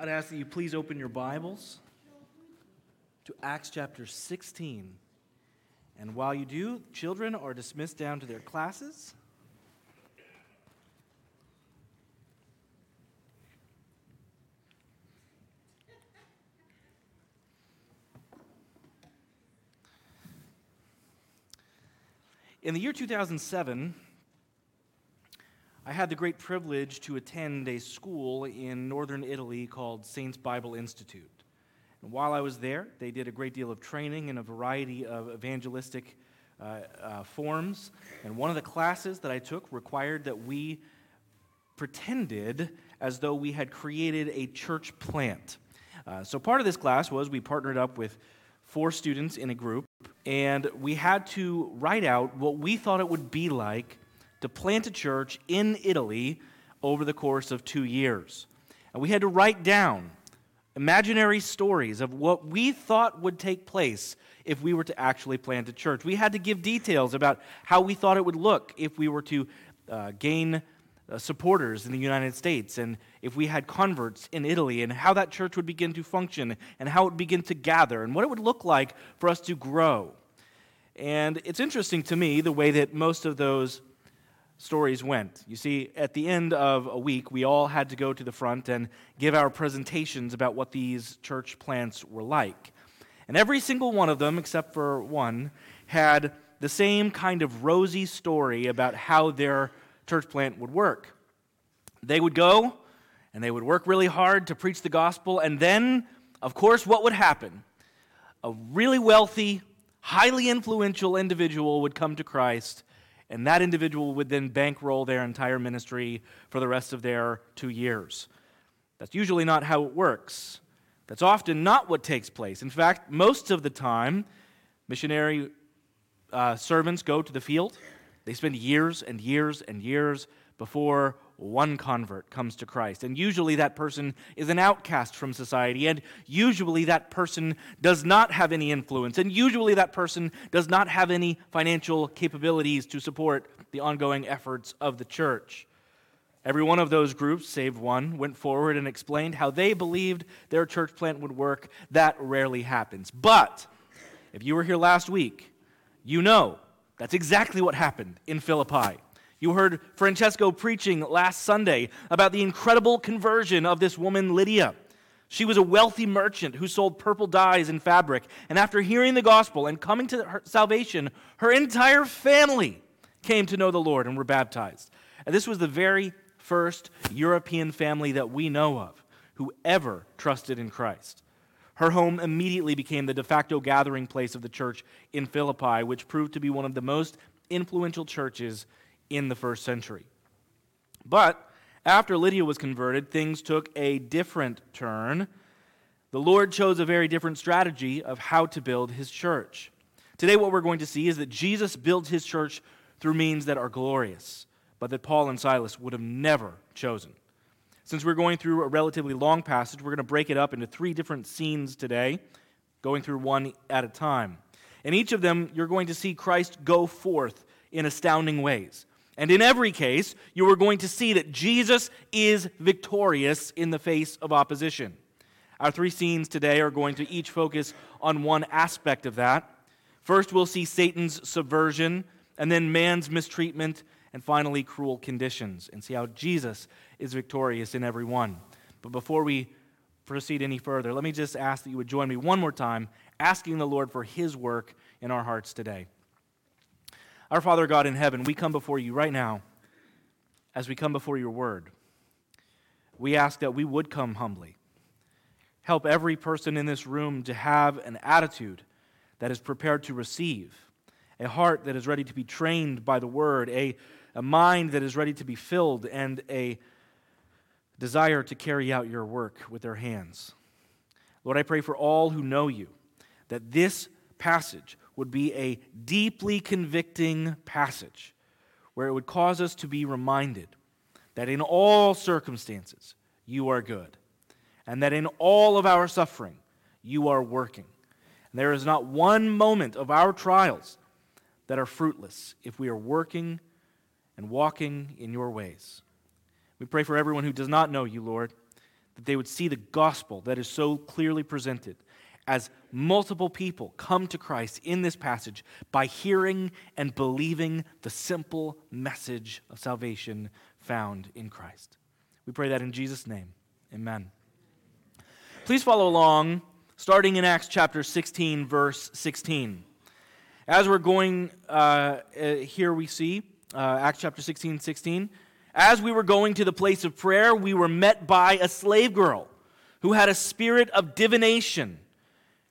I'd ask that you please open your Bibles to Acts chapter 16. And while you do, children are dismissed down to their classes. In the year 2007, I had the great privilege to attend a school in northern Italy called Saints Bible Institute. And while I was there, they did a great deal of training in a variety of evangelistic uh, uh, forms. And one of the classes that I took required that we pretended as though we had created a church plant. Uh, so part of this class was we partnered up with four students in a group, and we had to write out what we thought it would be like to plant a church in Italy over the course of two years. And we had to write down imaginary stories of what we thought would take place if we were to actually plant a church. We had to give details about how we thought it would look if we were to uh, gain uh, supporters in the United States, and if we had converts in Italy, and how that church would begin to function, and how it would begin to gather, and what it would look like for us to grow. And it's interesting to me the way that most of those stories went. You see, at the end of a week, we all had to go to the front and give our presentations about what these church plants were like. And every single one of them, except for one, had the same kind of rosy story about how their church plant would work. They would go and they would work really hard to preach the gospel, and then, of course, what would happen? A really wealthy, highly influential individual would come to Christ, and that individual would then bankroll their entire ministry for the rest of their two years. That's usually not how it works. That's often not what takes place. In fact, most of the time, missionary uh, servants go to the field they spend years and years and years before one convert comes to Christ. And usually that person is an outcast from society, and usually that person does not have any influence, and usually that person does not have any financial capabilities to support the ongoing efforts of the church. Every one of those groups, save one, went forward and explained how they believed their church plant would work. That rarely happens. But if you were here last week, you know that's exactly what happened in Philippi. You heard Francesco preaching last Sunday about the incredible conversion of this woman, Lydia. She was a wealthy merchant who sold purple dyes and fabric. And after hearing the gospel and coming to her salvation, her entire family came to know the Lord and were baptized. And this was the very first European family that we know of who ever trusted in Christ. Her home immediately became the de facto gathering place of the church in Philippi, which proved to be one of the most influential churches in the first century. But after Lydia was converted, things took a different turn. The Lord chose a very different strategy of how to build his church. Today, what we're going to see is that Jesus builds his church through means that are glorious, but that Paul and Silas would have never chosen. Since we're going through a relatively long passage, we're going to break it up into three different scenes today, going through one at a time. In each of them, you're going to see Christ go forth in astounding ways. And in every case, you are going to see that Jesus is victorious in the face of opposition. Our three scenes today are going to each focus on one aspect of that. First, we'll see Satan's subversion, and then man's mistreatment, and finally, cruel conditions, and see how Jesus is victorious in every one. But before we proceed any further, let me just ask that you would join me one more time, asking the Lord for his work in our hearts today. Our Father God in heaven, we come before you right now as we come before your word. We ask that we would come humbly. Help every person in this room to have an attitude that is prepared to receive, a heart that is ready to be trained by the word, a a mind that is ready to be filled, and a desire to carry out your work with their hands. Lord, I pray for all who know you that this passage would be a deeply convicting passage where it would cause us to be reminded that in all circumstances you are good, and that in all of our suffering you are working. And there is not one moment of our trials that are fruitless if we are working and walking in your ways. We pray for everyone who does not know you, Lord, that they would see the gospel that is so clearly presented as multiple people come to Christ in this passage by hearing and believing the simple message of salvation found in Christ. We pray that in Jesus' name. Amen. Please follow along, starting in Acts chapter 16, verse 16. As we're going, uh, uh, here we see uh, Acts chapter 16, 16. As we were going to the place of prayer, we were met by a slave girl who had a spirit of divination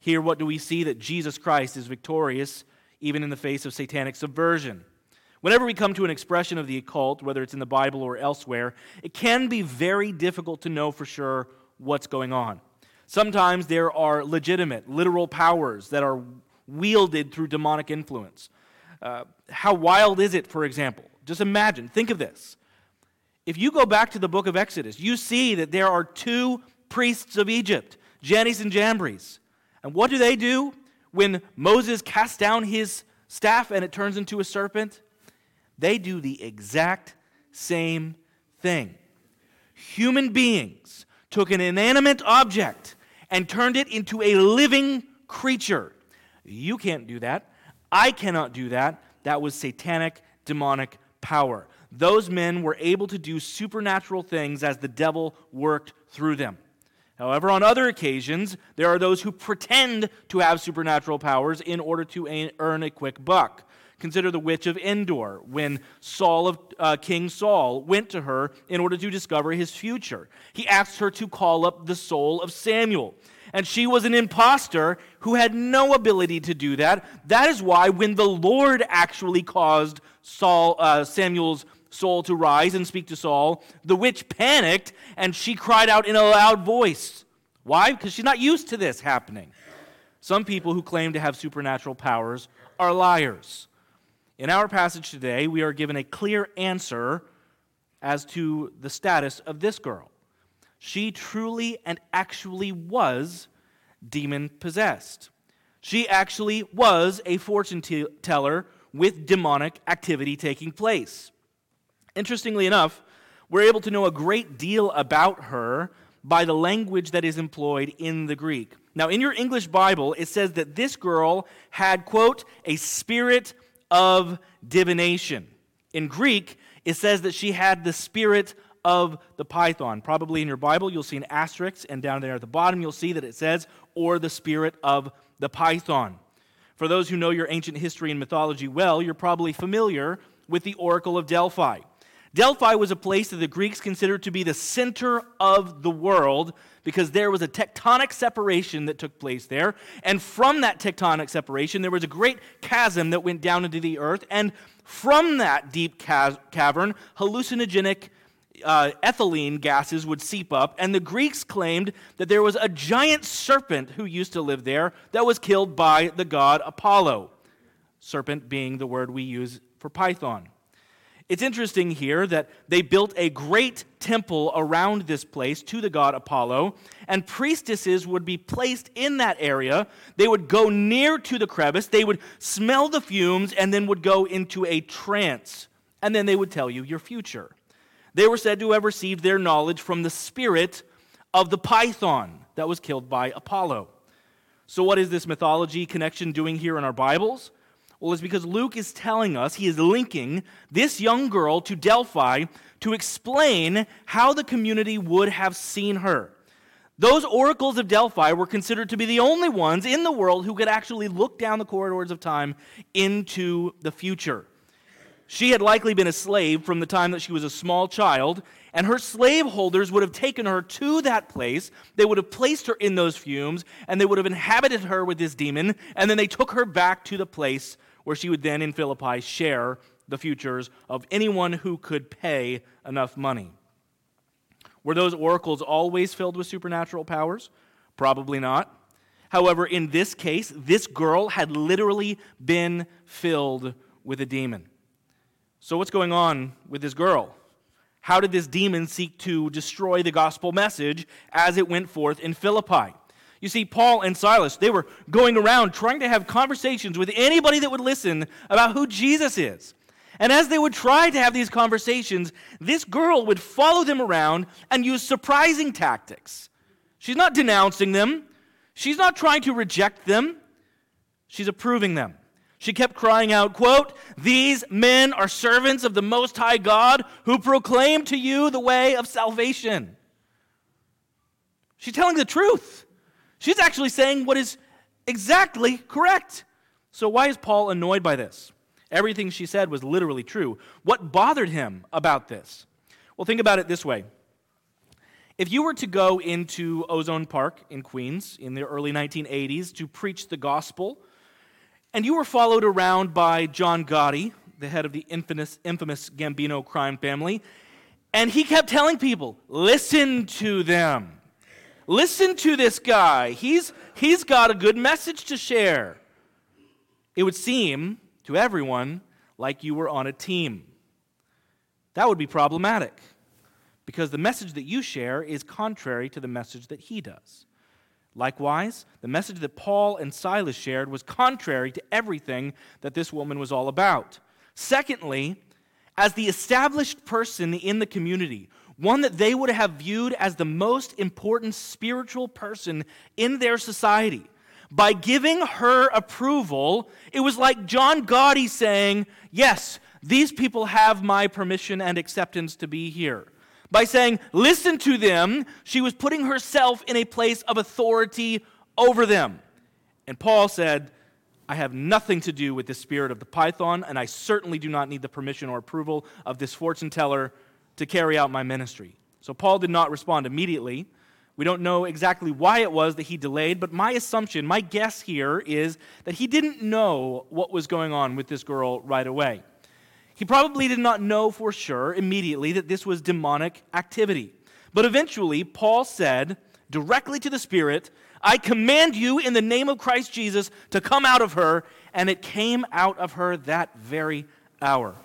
Here, what do we see? That Jesus Christ is victorious even in the face of satanic subversion. Whenever we come to an expression of the occult, whether it's in the Bible or elsewhere, it can be very difficult to know for sure what's going on. Sometimes there are legitimate, literal powers that are wielded through demonic influence. Uh, how wild is it, for example? Just imagine, think of this. If you go back to the book of Exodus, you see that there are two priests of Egypt, Jannes and Jambres. And what do they do when Moses casts down his staff and it turns into a serpent? They do the exact same thing. Human beings took an inanimate object and turned it into a living creature. You can't do that. I cannot do that. That was satanic, demonic power. Those men were able to do supernatural things as the devil worked through them. However, on other occasions, there are those who pretend to have supernatural powers in order to earn a quick buck. Consider the witch of Endor when Saul of uh, King Saul went to her in order to discover his future. He asked her to call up the soul of Samuel and she was an impostor who had no ability to do that. That is why, when the Lord actually caused Saul, uh, Samuel's soul to rise and speak to Saul, the witch panicked and she cried out in a loud voice. Why? Because she's not used to this happening. Some people who claim to have supernatural powers are liars. In our passage today, we are given a clear answer as to the status of this girl she truly and actually was demon possessed. She actually was a fortune teller with demonic activity taking place. Interestingly enough, we're able to know a great deal about her by the language that is employed in the Greek. Now, in your English Bible, it says that this girl had, quote, a spirit of divination. In Greek, it says that she had the spirit of the python. Probably in your Bible, you'll see an asterisk, and down there at the bottom, you'll see that it says, or the spirit of the python. For those who know your ancient history and mythology well, you're probably familiar with the Oracle of Delphi. Delphi was a place that the Greeks considered to be the center of the world because there was a tectonic separation that took place there. And from that tectonic separation, there was a great chasm that went down into the earth. And from that deep ca- cavern, hallucinogenic uh, ethylene gases would seep up, and the Greeks claimed that there was a giant serpent who used to live there that was killed by the god Apollo. Serpent being the word we use for python. It's interesting here that they built a great temple around this place to the god Apollo, and priestesses would be placed in that area. They would go near to the crevice, they would smell the fumes, and then would go into a trance. And then they would tell you your future. They were said to have received their knowledge from the spirit of the python that was killed by Apollo. So, what is this mythology connection doing here in our Bibles? Well, it's because Luke is telling us, he is linking this young girl to Delphi to explain how the community would have seen her. Those oracles of Delphi were considered to be the only ones in the world who could actually look down the corridors of time into the future. She had likely been a slave from the time that she was a small child, and her slaveholders would have taken her to that place. They would have placed her in those fumes, and they would have inhabited her with this demon, and then they took her back to the place where she would then in Philippi share the futures of anyone who could pay enough money. Were those oracles always filled with supernatural powers? Probably not. However, in this case, this girl had literally been filled with a demon. So, what's going on with this girl? How did this demon seek to destroy the gospel message as it went forth in Philippi? You see, Paul and Silas, they were going around trying to have conversations with anybody that would listen about who Jesus is. And as they would try to have these conversations, this girl would follow them around and use surprising tactics. She's not denouncing them, she's not trying to reject them, she's approving them. She kept crying out, quote, These men are servants of the Most High God who proclaim to you the way of salvation. She's telling the truth. She's actually saying what is exactly correct. So, why is Paul annoyed by this? Everything she said was literally true. What bothered him about this? Well, think about it this way. If you were to go into Ozone Park in Queens in the early 1980s to preach the gospel, and you were followed around by John Gotti, the head of the infamous, infamous Gambino crime family, and he kept telling people, listen to them. Listen to this guy. He's, he's got a good message to share. It would seem to everyone like you were on a team. That would be problematic because the message that you share is contrary to the message that he does. Likewise, the message that Paul and Silas shared was contrary to everything that this woman was all about. Secondly, as the established person in the community, one that they would have viewed as the most important spiritual person in their society, by giving her approval, it was like John Gotti saying, Yes, these people have my permission and acceptance to be here. By saying, Listen to them, she was putting herself in a place of authority over them. And Paul said, I have nothing to do with the spirit of the python, and I certainly do not need the permission or approval of this fortune teller to carry out my ministry. So Paul did not respond immediately. We don't know exactly why it was that he delayed, but my assumption, my guess here is that he didn't know what was going on with this girl right away. He probably did not know for sure immediately that this was demonic activity. But eventually, Paul said directly to the Spirit, I command you in the name of Christ Jesus to come out of her. And it came out of her that very hour.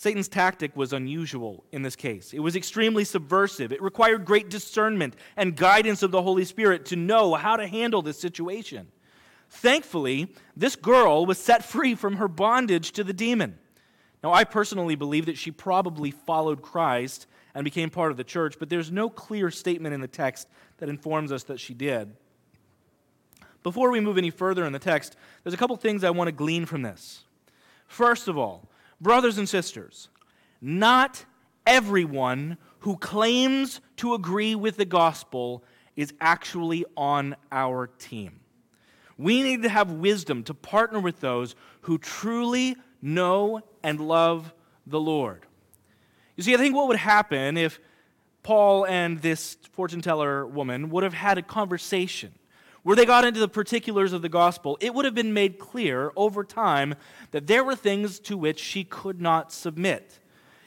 Satan's tactic was unusual in this case. It was extremely subversive. It required great discernment and guidance of the Holy Spirit to know how to handle this situation. Thankfully, this girl was set free from her bondage to the demon. Now, I personally believe that she probably followed Christ and became part of the church, but there's no clear statement in the text that informs us that she did. Before we move any further in the text, there's a couple things I want to glean from this. First of all, Brothers and sisters, not everyone who claims to agree with the gospel is actually on our team. We need to have wisdom to partner with those who truly know and love the Lord. You see, I think what would happen if Paul and this fortune teller woman would have had a conversation where they got into the particulars of the gospel, it would have been made clear over time that there were things to which she could not submit.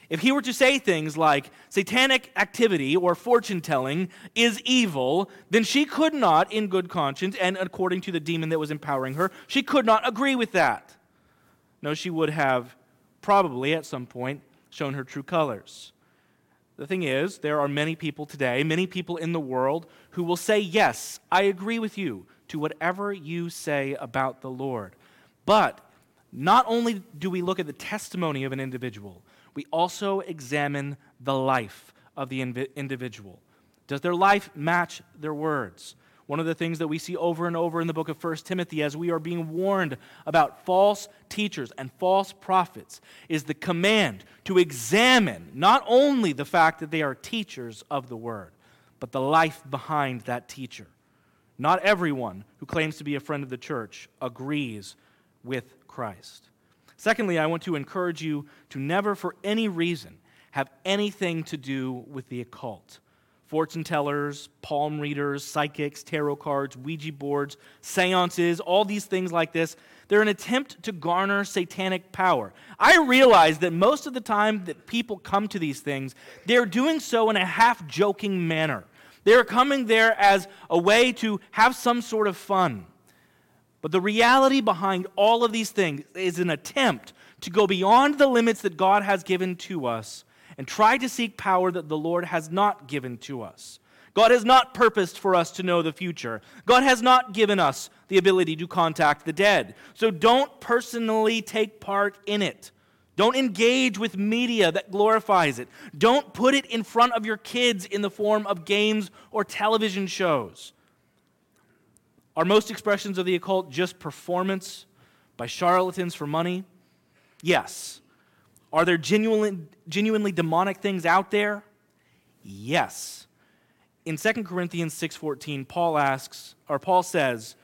If he were to say things like satanic activity or fortune telling is evil, then she could not, in good conscience and according to the demon that was empowering her, she could not agree with that. No, she would have probably at some point shown her true colors. The thing is, there are many people today, many people in the world, who will say, Yes, I agree with you to whatever you say about the Lord. But not only do we look at the testimony of an individual, we also examine the life of the individual. Does their life match their words? One of the things that we see over and over in the book of 1 Timothy as we are being warned about false teachers and false prophets is the command to examine not only the fact that they are teachers of the word, but the life behind that teacher. Not everyone who claims to be a friend of the church agrees with Christ. Secondly, I want to encourage you to never, for any reason, have anything to do with the occult. Fortune tellers, palm readers, psychics, tarot cards, Ouija boards, seances, all these things like this. They're an attempt to garner satanic power. I realize that most of the time that people come to these things, they're doing so in a half joking manner. They're coming there as a way to have some sort of fun. But the reality behind all of these things is an attempt to go beyond the limits that God has given to us and try to seek power that the Lord has not given to us. God has not purposed for us to know the future. God has not given us the ability to contact the dead. So don't personally take part in it. Don't engage with media that glorifies it. Don't put it in front of your kids in the form of games or television shows. Are most expressions of the occult just performance by charlatans for money? Yes. Are there genuinely, genuinely demonic things out there? Yes. In 2 Corinthians 6:14, Paul asks, or Paul says,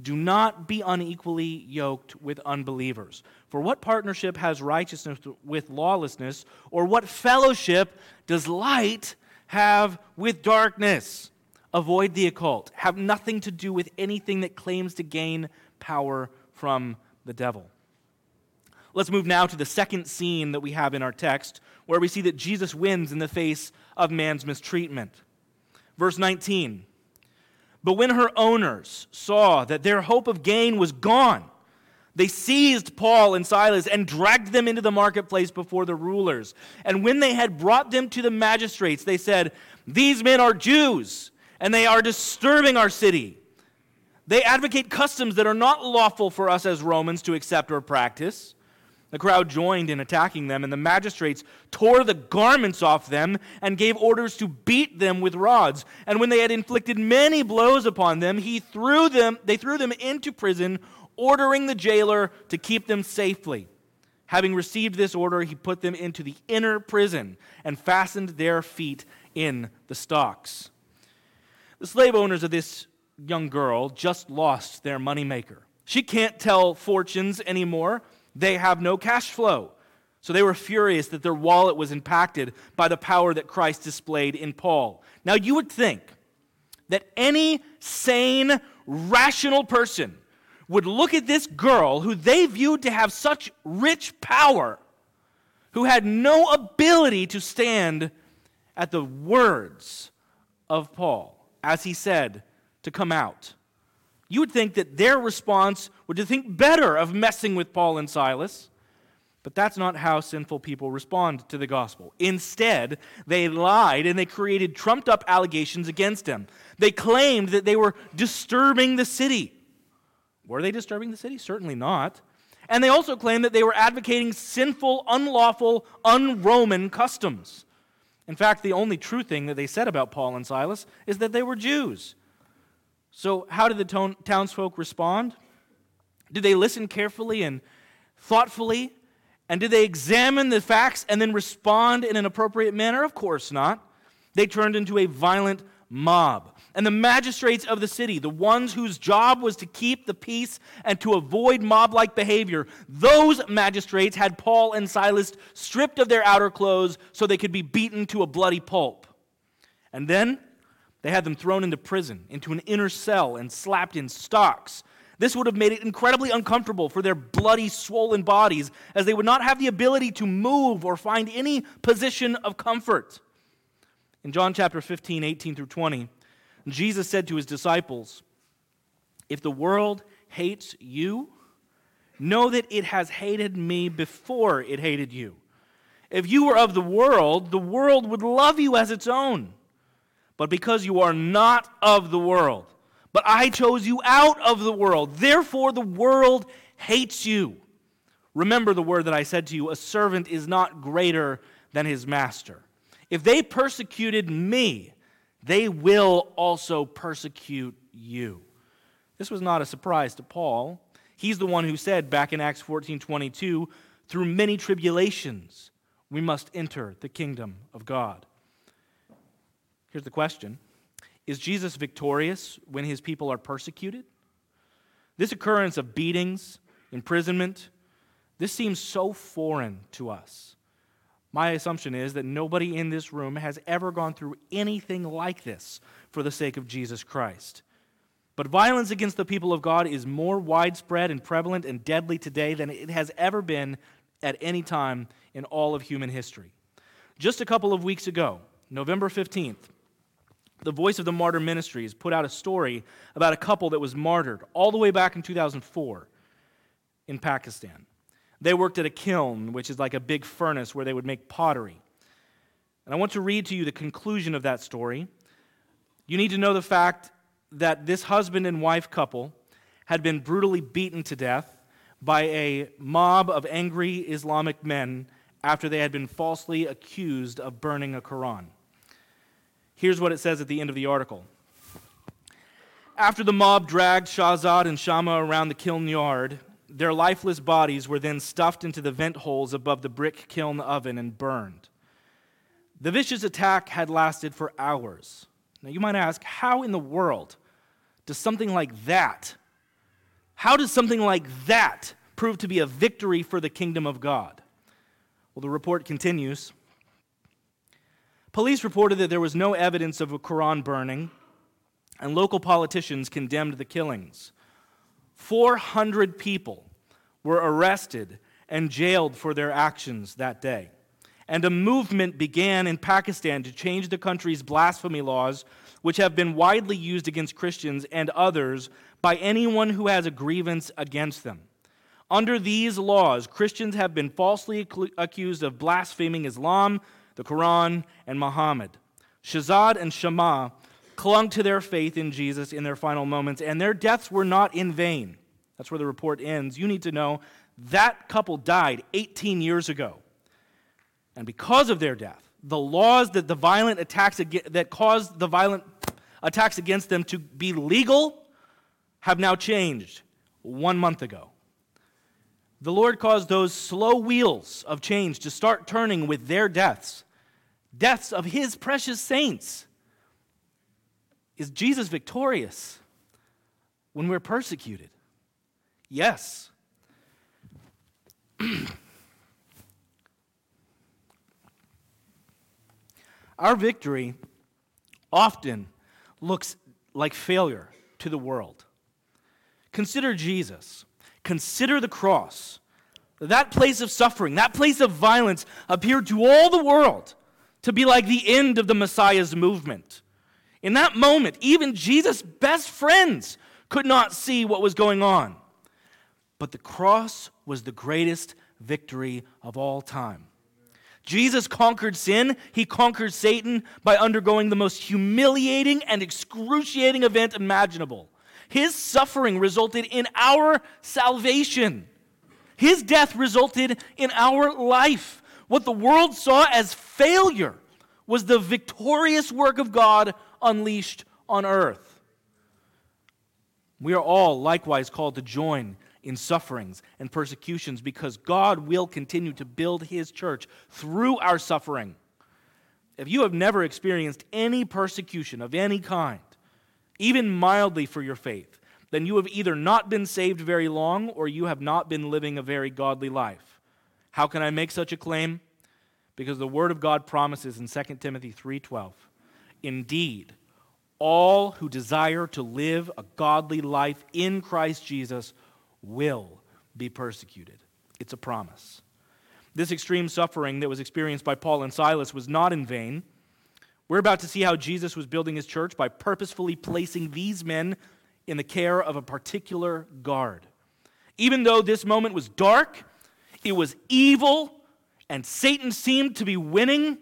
"Do not be unequally yoked with unbelievers. For what partnership has righteousness with lawlessness, or what fellowship does light have with darkness?" Avoid the occult. Have nothing to do with anything that claims to gain power from the devil. Let's move now to the second scene that we have in our text, where we see that Jesus wins in the face of man's mistreatment. Verse 19 But when her owners saw that their hope of gain was gone, they seized Paul and Silas and dragged them into the marketplace before the rulers. And when they had brought them to the magistrates, they said, These men are Jews, and they are disturbing our city. They advocate customs that are not lawful for us as Romans to accept or practice. The crowd joined in attacking them, and the magistrates tore the garments off them and gave orders to beat them with rods. And when they had inflicted many blows upon them, he threw them, they threw them into prison, ordering the jailer to keep them safely. Having received this order, he put them into the inner prison and fastened their feet in the stocks. The slave owners of this young girl just lost their moneymaker. She can't tell fortunes anymore they have no cash flow. So they were furious that their wallet was impacted by the power that Christ displayed in Paul. Now, you would think that any sane, rational person would look at this girl who they viewed to have such rich power, who had no ability to stand at the words of Paul as he said to come out. You would think that their response would think better of messing with Paul and Silas. But that's not how sinful people respond to the gospel. Instead, they lied and they created trumped up allegations against him. They claimed that they were disturbing the city. Were they disturbing the city? Certainly not. And they also claimed that they were advocating sinful, unlawful, un Roman customs. In fact, the only true thing that they said about Paul and Silas is that they were Jews. So, how did the townsfolk respond? Did they listen carefully and thoughtfully? And did they examine the facts and then respond in an appropriate manner? Of course not. They turned into a violent mob. And the magistrates of the city, the ones whose job was to keep the peace and to avoid mob like behavior, those magistrates had Paul and Silas stripped of their outer clothes so they could be beaten to a bloody pulp. And then they had them thrown into prison, into an inner cell, and slapped in stocks. This would have made it incredibly uncomfortable for their bloody, swollen bodies, as they would not have the ability to move or find any position of comfort. In John chapter 15, 18 through 20, Jesus said to his disciples, If the world hates you, know that it has hated me before it hated you. If you were of the world, the world would love you as its own but because you are not of the world. But I chose you out of the world. Therefore, the world hates you. Remember the word that I said to you a servant is not greater than his master. If they persecuted me, they will also persecute you. This was not a surprise to Paul. He's the one who said back in Acts 14 22, through many tribulations, we must enter the kingdom of God. Here's the question Is Jesus victorious when his people are persecuted? This occurrence of beatings, imprisonment, this seems so foreign to us. My assumption is that nobody in this room has ever gone through anything like this for the sake of Jesus Christ. But violence against the people of God is more widespread and prevalent and deadly today than it has ever been at any time in all of human history. Just a couple of weeks ago, November 15th, the Voice of the Martyr Ministries put out a story about a couple that was martyred all the way back in 2004 in Pakistan. They worked at a kiln, which is like a big furnace where they would make pottery. And I want to read to you the conclusion of that story. You need to know the fact that this husband and wife couple had been brutally beaten to death by a mob of angry Islamic men after they had been falsely accused of burning a Quran. Here's what it says at the end of the article. After the mob dragged Shahzad and Shama around the kiln yard, their lifeless bodies were then stuffed into the vent holes above the brick kiln oven and burned. The vicious attack had lasted for hours. Now, you might ask, how in the world does something like that, how does something like that prove to be a victory for the kingdom of God? Well, the report continues. Police reported that there was no evidence of a Quran burning, and local politicians condemned the killings. 400 people were arrested and jailed for their actions that day. And a movement began in Pakistan to change the country's blasphemy laws, which have been widely used against Christians and others by anyone who has a grievance against them. Under these laws, Christians have been falsely accused of blaspheming Islam, the Quran, and Muhammad. Shahzad and Shama clung to their faith in Jesus in their final moments, and their deaths were not in vain. That's where the report ends. You need to know that couple died 18 years ago. And because of their death, the laws that the violent attacks that caused the violent attacks against them to be legal have now changed one month ago. The Lord caused those slow wheels of change to start turning with their deaths, deaths of His precious saints. Is Jesus victorious when we're persecuted? Yes. Our victory often looks like failure to the world. Consider Jesus. Consider the cross. That place of suffering, that place of violence appeared to all the world to be like the end of the Messiah's movement. In that moment, even Jesus' best friends could not see what was going on. But the cross was the greatest victory of all time. Jesus conquered sin, he conquered Satan by undergoing the most humiliating and excruciating event imaginable. His suffering resulted in our salvation. His death resulted in our life. What the world saw as failure was the victorious work of God unleashed on earth. We are all likewise called to join in sufferings and persecutions because God will continue to build his church through our suffering. If you have never experienced any persecution of any kind, even mildly for your faith, then you have either not been saved very long or you have not been living a very godly life. How can I make such a claim? Because the word of God promises in 2 Timothy 3:12, "Indeed, all who desire to live a godly life in Christ Jesus will be persecuted. It's a promise. This extreme suffering that was experienced by Paul and Silas was not in vain. We're about to see how Jesus was building his church by purposefully placing these men in the care of a particular guard. Even though this moment was dark, it was evil, and Satan seemed to be winning,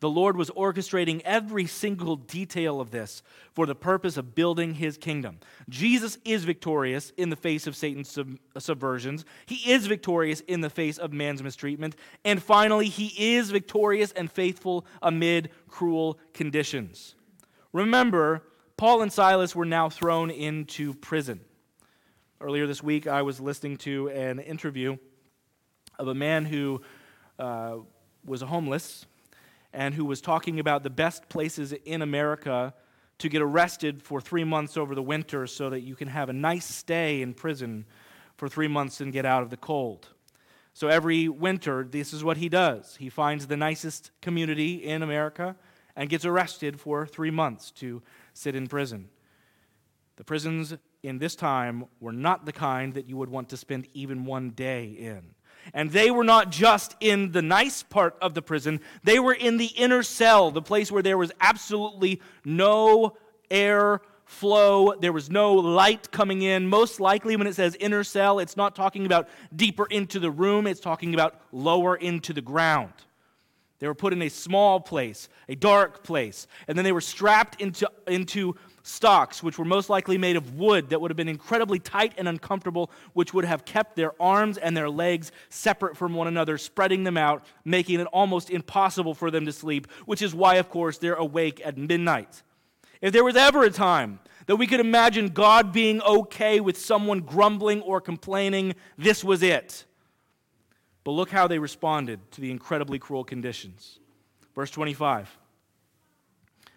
the Lord was orchestrating every single detail of this for the purpose of building his kingdom. Jesus is victorious in the face of Satan's sub- subversions. He is victorious in the face of man's mistreatment. And finally, he is victorious and faithful amid cruel conditions. Remember, Paul and Silas were now thrown into prison. Earlier this week, I was listening to an interview of a man who uh, was homeless and who was talking about the best places in America to get arrested for three months over the winter so that you can have a nice stay in prison for three months and get out of the cold. So every winter, this is what he does. He finds the nicest community in America and gets arrested for three months to sit in prison. The prisons in this time were not the kind that you would want to spend even one day in. And they were not just in the nice part of the prison, they were in the inner cell, the place where there was absolutely no air flow. There was no light coming in. Most likely, when it says inner cell, it's not talking about deeper into the room, it's talking about lower into the ground. They were put in a small place, a dark place, and then they were strapped into, into stocks, which were most likely made of wood that would have been incredibly tight and uncomfortable, which would have kept their arms and their legs separate from one another, spreading them out, making it almost impossible for them to sleep, which is why, of course, they're awake at midnight. If there was ever a time that we could imagine God being okay with someone grumbling or complaining, this was it. But look how they responded to the incredibly cruel conditions. Verse 25.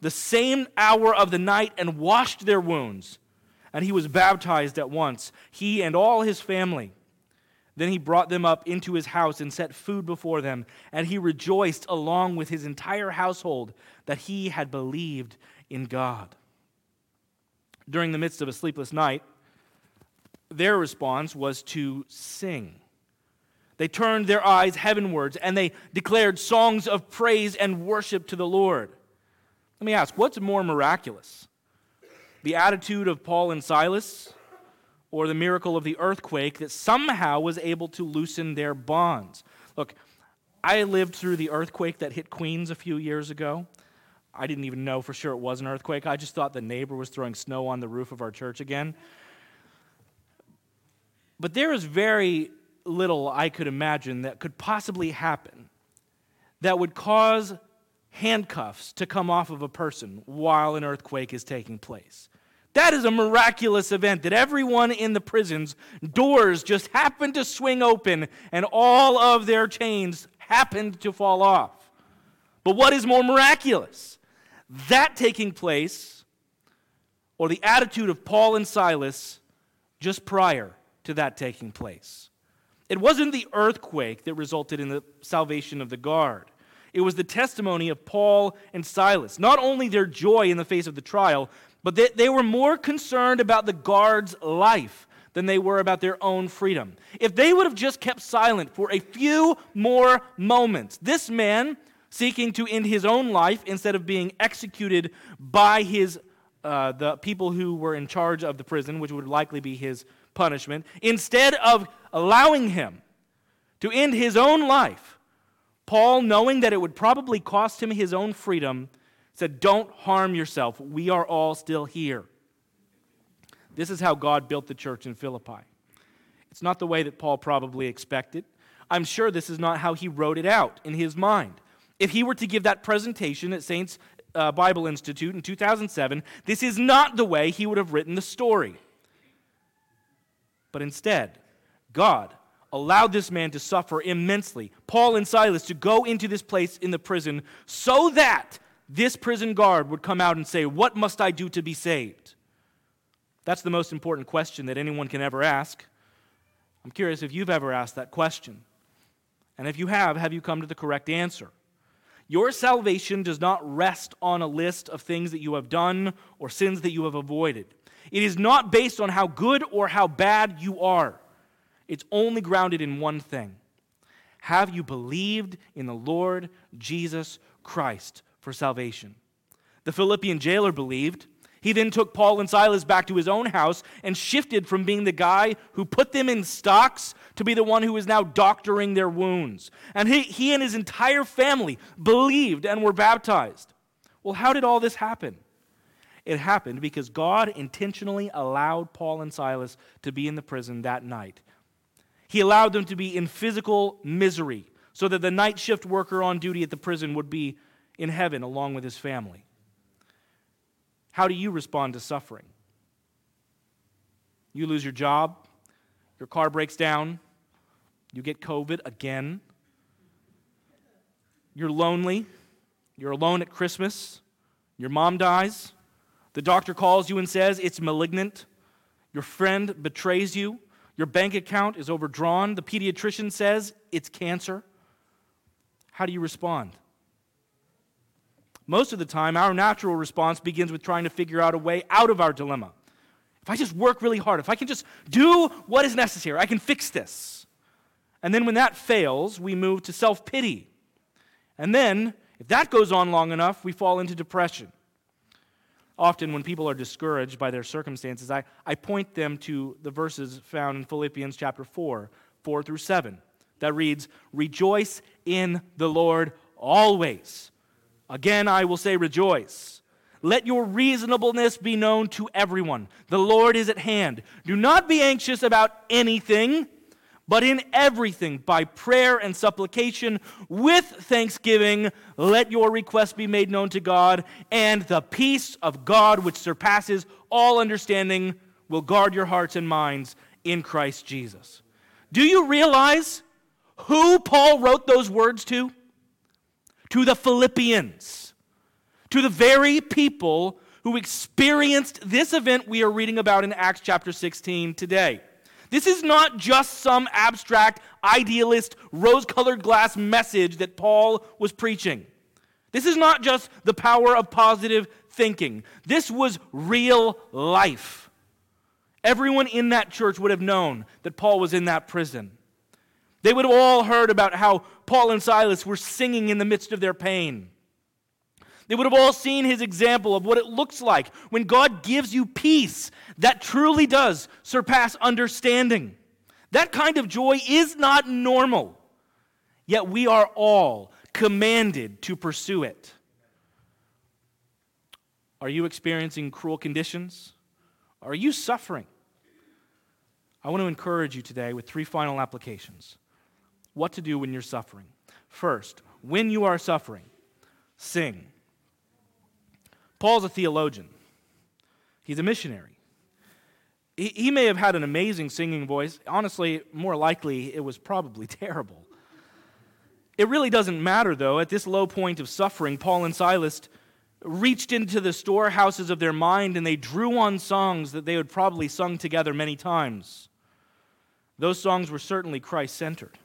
the same hour of the night and washed their wounds. And he was baptized at once, he and all his family. Then he brought them up into his house and set food before them. And he rejoiced along with his entire household that he had believed in God. During the midst of a sleepless night, their response was to sing. They turned their eyes heavenwards and they declared songs of praise and worship to the Lord. Let me ask, what's more miraculous? The attitude of Paul and Silas or the miracle of the earthquake that somehow was able to loosen their bonds? Look, I lived through the earthquake that hit Queens a few years ago. I didn't even know for sure it was an earthquake. I just thought the neighbor was throwing snow on the roof of our church again. But there is very little I could imagine that could possibly happen that would cause handcuffs to come off of a person while an earthquake is taking place. That is a miraculous event that everyone in the prison's doors just happened to swing open and all of their chains happened to fall off. But what is more miraculous? That taking place, or the attitude of Paul and Silas just prior to that taking place. It wasn't the earthquake that resulted in the salvation of the guard. It was the testimony of Paul and Silas. Not only their joy in the face of the trial, but they, they were more concerned about the guard's life than they were about their own freedom. If they would have just kept silent for a few more moments, this man, seeking to end his own life instead of being executed by his, uh, the people who were in charge of the prison, which would likely be his punishment, instead of allowing him to end his own life, Paul, knowing that it would probably cost him his own freedom, said, Don't harm yourself. We are all still here. This is how God built the church in Philippi. It's not the way that Paul probably expected. I'm sure this is not how he wrote it out in his mind. If he were to give that presentation at Saints uh, Bible Institute in 2007, this is not the way he would have written the story. But instead, God allowed this man to suffer immensely, Paul and Silas to go into this place in the prison, so that this prison guard would come out and say, What must I do to be saved? That's the most important question that anyone can ever ask. I'm curious if you've ever asked that question. And if you have, have you come to the correct answer? Your salvation does not rest on a list of things that you have done or sins that you have avoided. It is not based on how good or how bad you are. It's only grounded in one thing Have you believed in the Lord Jesus Christ for salvation. The Philippian jailer believed. He then took Paul and Silas back to his own house and shifted from being the guy who put them in stocks to be the one who is now doctoring their wounds. And he, he and his entire family believed and were baptized. Well, how did all this happen? It happened because God intentionally allowed Paul and Silas to be in the prison that night. He allowed them to be in physical misery so that the night shift worker on duty at the prison would be in heaven along with his family. How do you respond to suffering? You lose your job, your car breaks down, you get COVID again, you're lonely, you're alone at Christmas, your mom dies, the doctor calls you and says it's malignant, your friend betrays you, your bank account is overdrawn, the pediatrician says it's cancer. How do you respond? Most of the time, our natural response begins with trying to figure out a way out of our dilemma. If I just work really hard, if I can just do what is necessary, I can fix this. And then when that fails, we move to self pity. And then, if that goes on long enough, we fall into depression. Often, when people are discouraged by their circumstances, I, I point them to the verses found in Philippians chapter 4, 4 through 7, that reads, Rejoice in the Lord always. Again, I will say, rejoice. Let your reasonableness be known to everyone. The Lord is at hand. Do not be anxious about anything, but in everything, by prayer and supplication, with thanksgiving, let your requests be made known to God, and the peace of God, which surpasses all understanding, will guard your hearts and minds in Christ Jesus. Do you realize who Paul wrote those words to? to the Philippians, to the very people who experienced this event we are reading about in Acts chapter 16 today. This is not just some abstract, idealist, rose colored glass message that Paul was preaching. This is not just the power of positive thinking. This was real life. Everyone in that church would have known that Paul was in that prison. They would have all heard about how Paul and Silas were singing in the midst of their pain. They would have all seen his example of what it looks like when God gives you peace that truly does surpass understanding. That kind of joy is not normal, yet we are all commanded to pursue it. Are you experiencing cruel conditions? Are you suffering? I want to encourage you today with three final applications what to do when you're suffering. First, when you are suffering, sing. Paul's a theologian, he's a missionary. He, he may have had an amazing singing voice. Honestly, more likely, it was probably terrible. It really doesn't matter, though. At this low point of suffering, Paul and Silas reached into the storehouses of their mind and they drew on songs that they had probably sung together many times. Those songs were certainly Christ centered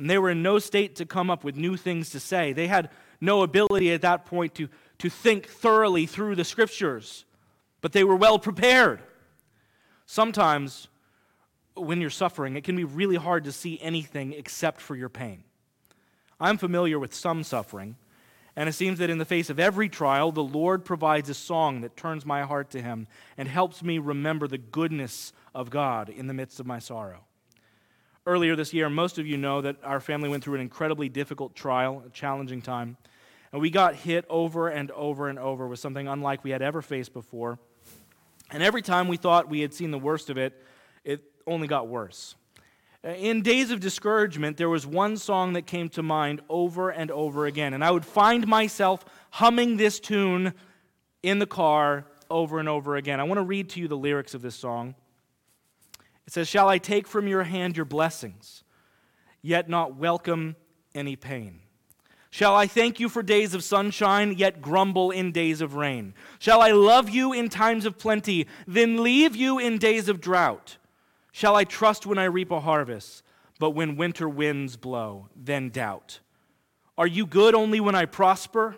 and they were in no state to come up with new things to say. They had no ability at that point to, to think thoroughly through the scriptures, but they were well prepared. Sometimes, when you're suffering, it can be really hard to see anything except for your pain. I'm familiar with some suffering, and it seems that in the face of every trial, the Lord provides a song that turns my heart to Him and helps me remember the goodness of God in the midst of my sorrow. Earlier this year, most of you know that our family went through an incredibly difficult trial, a challenging time. And we got hit over and over and over with something unlike we had ever faced before. And every time we thought we had seen the worst of it, it only got worse. In days of discouragement, there was one song that came to mind over and over again. And I would find myself humming this tune in the car over and over again. I want to read to you the lyrics of this song. It says, Shall I take from your hand your blessings, yet not welcome any pain? Shall I thank you for days of sunshine, yet grumble in days of rain? Shall I love you in times of plenty, then leave you in days of drought? Shall I trust when I reap a harvest, but when winter winds blow, then doubt? Are you good only when I prosper?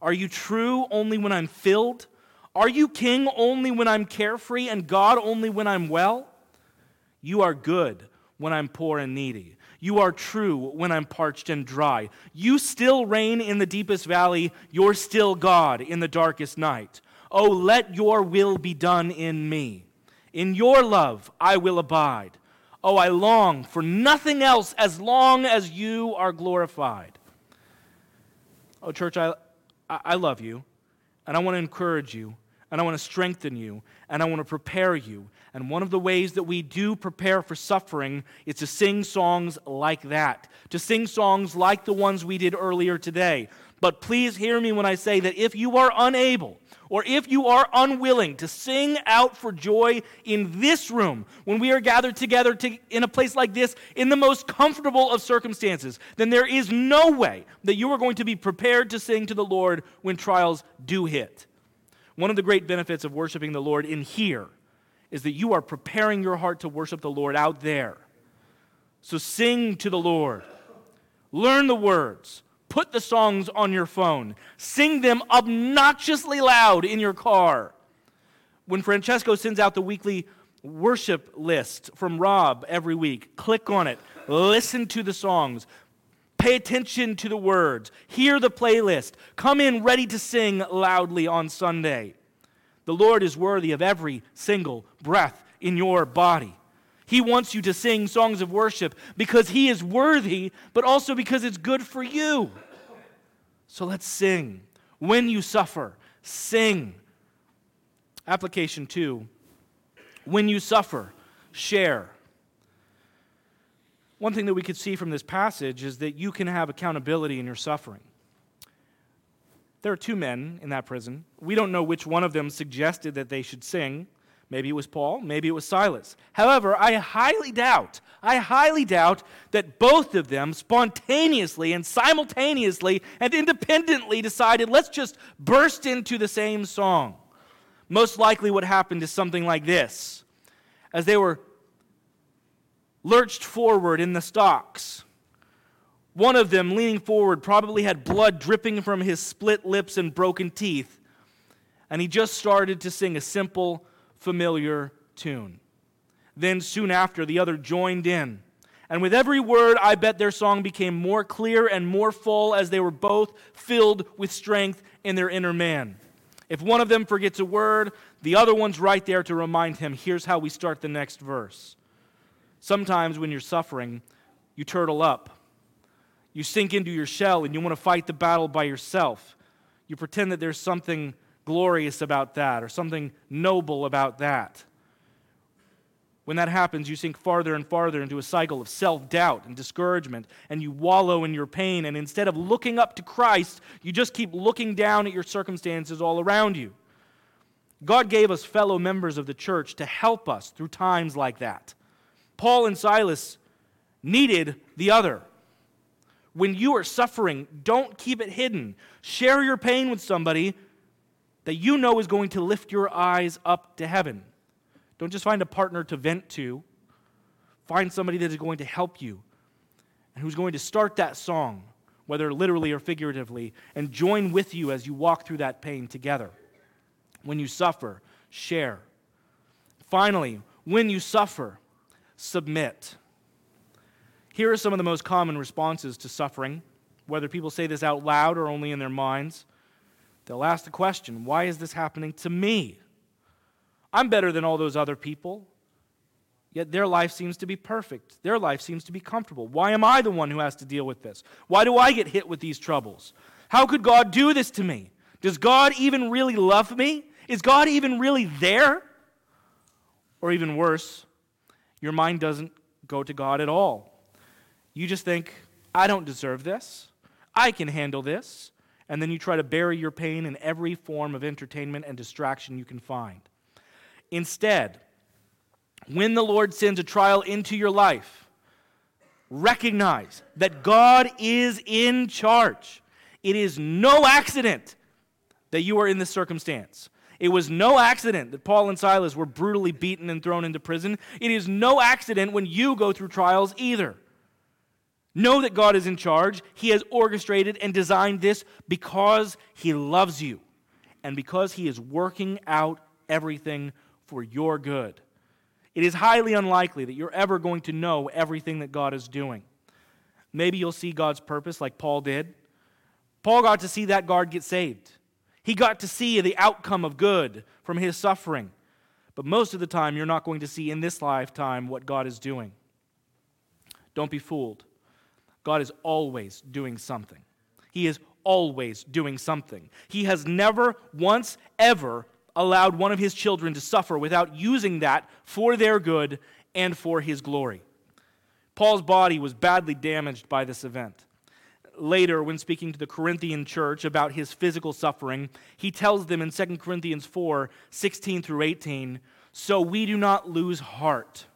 Are you true only when I'm filled? Are you king only when I'm carefree and God only when I'm well? You are good when I'm poor and needy. You are true when I'm parched and dry. You still reign in the deepest valley. You're still God in the darkest night. Oh, let your will be done in me. In your love I will abide. Oh, I long for nothing else as long as you are glorified. Oh, church, I, I love you, and I want to encourage you, and I want to strengthen you, and I want to prepare you. And one of the ways that we do prepare for suffering is to sing songs like that, to sing songs like the ones we did earlier today. But please hear me when I say that if you are unable, or if you are unwilling to sing out for joy in this room, when we are gathered together to, in a place like this, in the most comfortable of circumstances, then there is no way that you are going to be prepared to sing to the Lord when trials do hit. One of the great benefits of worshiping the Lord in here is that you are preparing your heart to worship the Lord out there. So sing to the Lord. Learn the words. Put the songs on your phone. Sing them obnoxiously loud in your car. When Francesco sends out the weekly worship list from Rob every week, click on it. Listen to the songs. Pay attention to the words. Hear the playlist. Come in ready to sing loudly on Sunday. The Lord is worthy of every single breath in your body. He wants you to sing songs of worship because He is worthy, but also because it's good for you. So let's sing. When you suffer, sing. Application two when you suffer, share. One thing that we could see from this passage is that you can have accountability in your suffering. There are two men in that prison. We don't know which one of them suggested that they should sing. Maybe it was Paul, maybe it was Silas. However, I highly doubt, I highly doubt that both of them spontaneously and simultaneously and independently decided, let's just burst into the same song. Most likely, what happened is something like this. As they were lurched forward in the stocks, one of them, leaning forward, probably had blood dripping from his split lips and broken teeth, and he just started to sing a simple, familiar tune. Then, soon after, the other joined in. And with every word, I bet their song became more clear and more full as they were both filled with strength in their inner man. If one of them forgets a word, the other one's right there to remind him here's how we start the next verse. Sometimes when you're suffering, you turtle up you sink into your shell and you want to fight the battle by yourself. You pretend that there's something glorious about that or something noble about that. When that happens, you sink farther and farther into a cycle of self doubt and discouragement, and you wallow in your pain. And instead of looking up to Christ, you just keep looking down at your circumstances all around you. God gave us fellow members of the church to help us through times like that. Paul and Silas needed the other when you are suffering, don't keep it hidden. Share your pain with somebody that you know is going to lift your eyes up to heaven. Don't just find a partner to vent to. Find somebody that is going to help you and who's going to start that song, whether literally or figuratively, and join with you as you walk through that pain together. When you suffer, share. Finally, when you suffer, submit. Here are some of the most common responses to suffering, whether people say this out loud or only in their minds. They'll ask the question why is this happening to me? I'm better than all those other people. Yet their life seems to be perfect. Their life seems to be comfortable. Why am I the one who has to deal with this? Why do I get hit with these troubles? How could God do this to me? Does God even really love me? Is God even really there? Or even worse, your mind doesn't go to God at all. You just think, I don't deserve this. I can handle this. And then you try to bury your pain in every form of entertainment and distraction you can find. Instead, when the Lord sends a trial into your life, recognize that God is in charge. It is no accident that you are in this circumstance. It was no accident that Paul and Silas were brutally beaten and thrown into prison. It is no accident when you go through trials either. Know that God is in charge. He has orchestrated and designed this because He loves you and because He is working out everything for your good. it is highly unlikely that you're ever going to know everything that God is doing. Maybe you'll see God's purpose like Paul did. Paul got to see that guard get saved. He got to see the outcome of good from his suffering. But most of the time, you're not going to see in this lifetime what God is doing. Don't be fooled. God is always doing something. He is always doing something. He has never once ever allowed one of his children to suffer without using that for their good and for his glory. Paul's body was badly damaged by this event. Later, when speaking to the Corinthian church about his physical suffering, he tells them in 2 Corinthians 4 16 through 18, So we do not lose heart.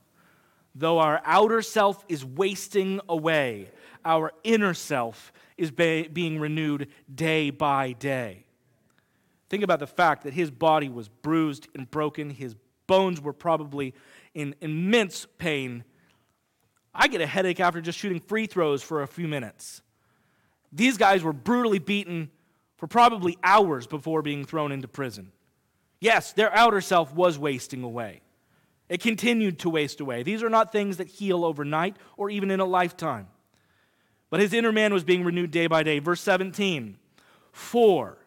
Though our outer self is wasting away, our inner self is being renewed day by day. Think about the fact that his body was bruised and broken. His bones were probably in immense pain. I get a headache after just shooting free throws for a few minutes. These guys were brutally beaten for probably hours before being thrown into prison. Yes, their outer self was wasting away. It continued to waste away. These are not things that heal overnight or even in a lifetime. But his inner man was being renewed day by day. Verse 17 For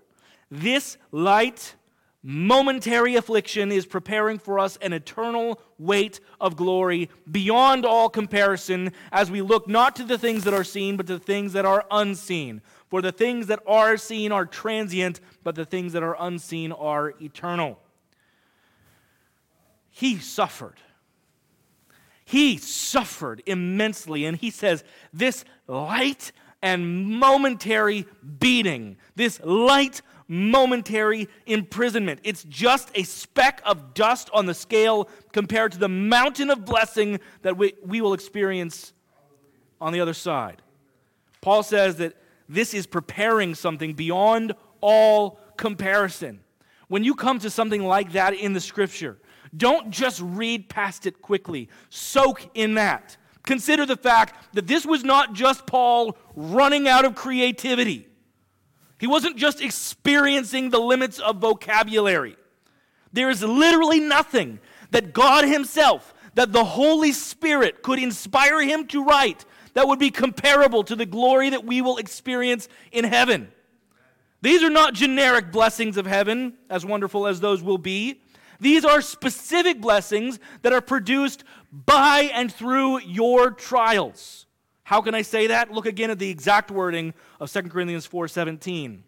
this light, momentary affliction is preparing for us an eternal weight of glory beyond all comparison as we look not to the things that are seen, but to the things that are unseen. For the things that are seen are transient, but the things that are unseen are eternal. He suffered. He suffered immensely, and he says, This light and momentary beating, this light momentary imprisonment. It's just a speck of dust on the scale compared to the mountain of blessing that we, we will experience on the other side. Paul says that this is preparing something beyond all comparison. When you come to something like that in the scripture, don't just read past it quickly, soak in that. Consider the fact that this was not just Paul running out of creativity. He wasn't just experiencing the limits of vocabulary. There is literally nothing that God Himself, that the Holy Spirit could inspire him to write that would be comparable to the glory that we will experience in heaven. These are not generic blessings of heaven, as wonderful as those will be. These are specific blessings that are produced by and through your trials. How can I say that? Look again at the exact wording of 2 Corinthians 4:17.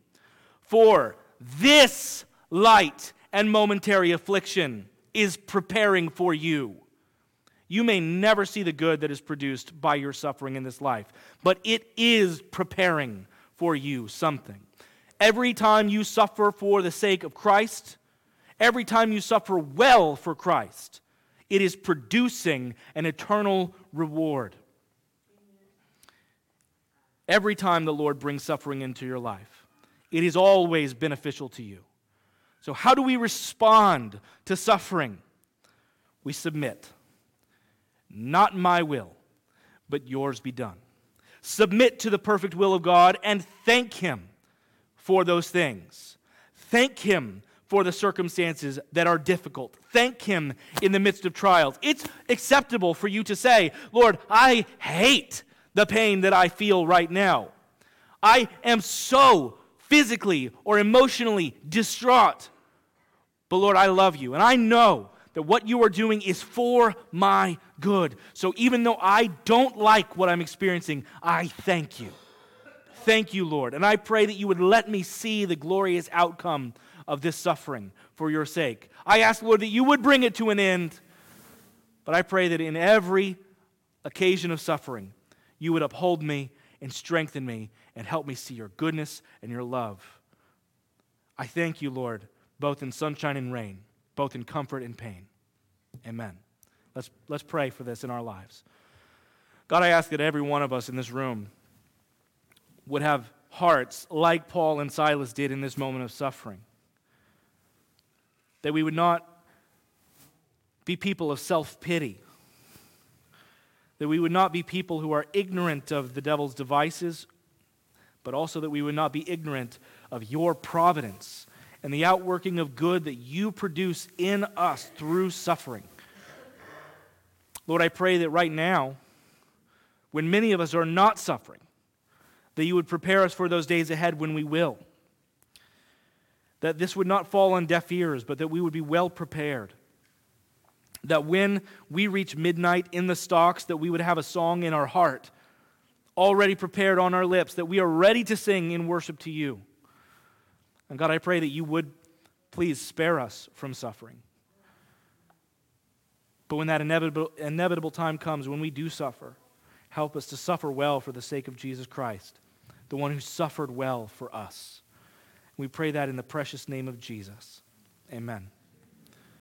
For this light and momentary affliction is preparing for you. You may never see the good that is produced by your suffering in this life, but it is preparing for you something. Every time you suffer for the sake of Christ, every time you suffer well for Christ, it is producing an eternal reward every time the Lord brings suffering into your life. It is always beneficial to you. So, how do we respond to suffering? We submit. Not my will, but yours be done. Submit to the perfect will of God and thank Him for those things. Thank Him for the circumstances that are difficult. Thank Him in the midst of trials. It's acceptable for you to say, Lord, I hate the pain that I feel right now. I am so physically or emotionally distraught. But Lord, I love you, and I know that what you are doing is for my good. So even though I don't like what I'm experiencing, I thank you. Thank you, Lord. And I pray that you would let me see the glorious outcome of this suffering for your sake. I ask, Lord, that you would bring it to an end. But I pray that in every occasion of suffering, you would uphold me and strengthen me and help me see your goodness and your love. I thank you, Lord, both in sunshine and rain, both in comfort and pain. Amen. Let's, let's pray for this in our lives. God, I ask that every one of us in this room would have hearts like Paul and Silas did in this moment of suffering. That we would not be people of self pity that we would not be people who are ignorant of the devil's devices, but also that we would not be ignorant of your providence and the outworking of good that you produce in us through suffering. Lord, I pray that right now, when many of us are not suffering, that you would prepare us for those days ahead when we will. That this would not fall on deaf ears, but that we would be well prepared. That when we reach midnight in the stocks, that we would have a song in our heart, already prepared on our lips, that we are ready to sing in worship to you. And God, I pray that you would please spare us from suffering. But when that inevitable, inevitable time comes, when we do suffer, help us to suffer well for the sake of Jesus Christ, the one who suffered well for us. We pray that in the precious name of Jesus. Amen.